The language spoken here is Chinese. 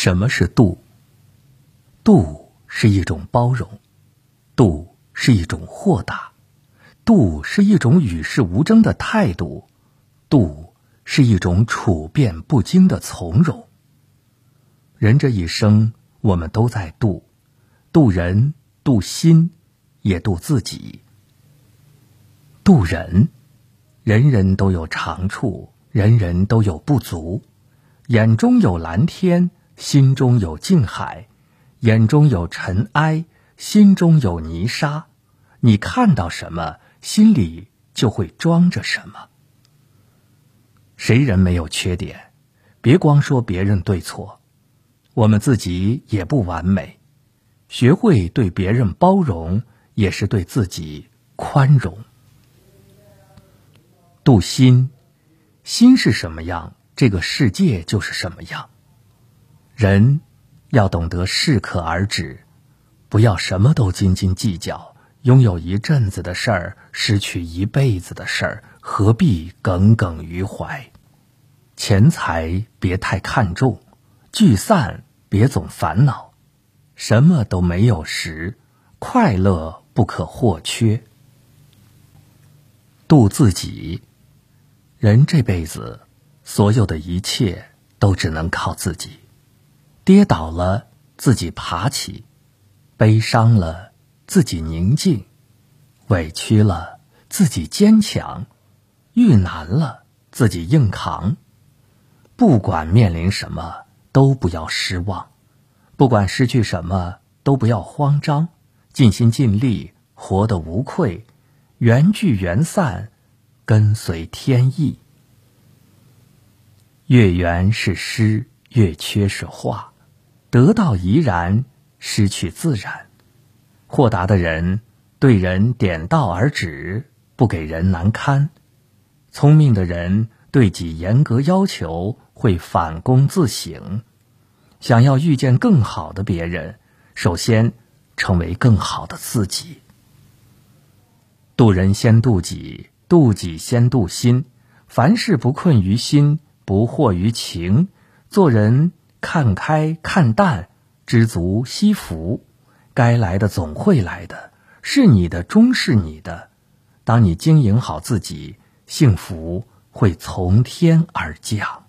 什么是度？度是一种包容，度是一种豁达，度是一种与世无争的态度，度是一种处变不惊的从容。人这一生，我们都在度，度人，度心，也度自己。度人，人人都有长处，人人都有不足，眼中有蓝天。心中有静海，眼中有尘埃，心中有泥沙。你看到什么，心里就会装着什么。谁人没有缺点？别光说别人对错，我们自己也不完美。学会对别人包容，也是对自己宽容。度心，心是什么样，这个世界就是什么样。人要懂得适可而止，不要什么都斤斤计较。拥有一阵子的事儿，失去一辈子的事儿，何必耿耿于怀？钱财别太看重，聚散别总烦恼。什么都没有时，快乐不可或缺。度自己，人这辈子，所有的一切都只能靠自己。跌倒了，自己爬起；悲伤了，自己宁静；委屈了，自己坚强；遇难了，自己硬扛。不管面临什么，都不要失望；不管失去什么，都不要慌张。尽心尽力，活得无愧。缘聚缘散，跟随天意。月圆是诗，月缺是画。得到怡然，失去自然。豁达的人对人点到而止，不给人难堪；聪明的人对己严格要求，会反躬自省。想要遇见更好的别人，首先成为更好的自己。渡人先渡己，渡己先渡心。凡事不困于心，不惑于情。做人。看开看淡，知足惜福，该来的总会来的，是你的终是你的。当你经营好自己，幸福会从天而降。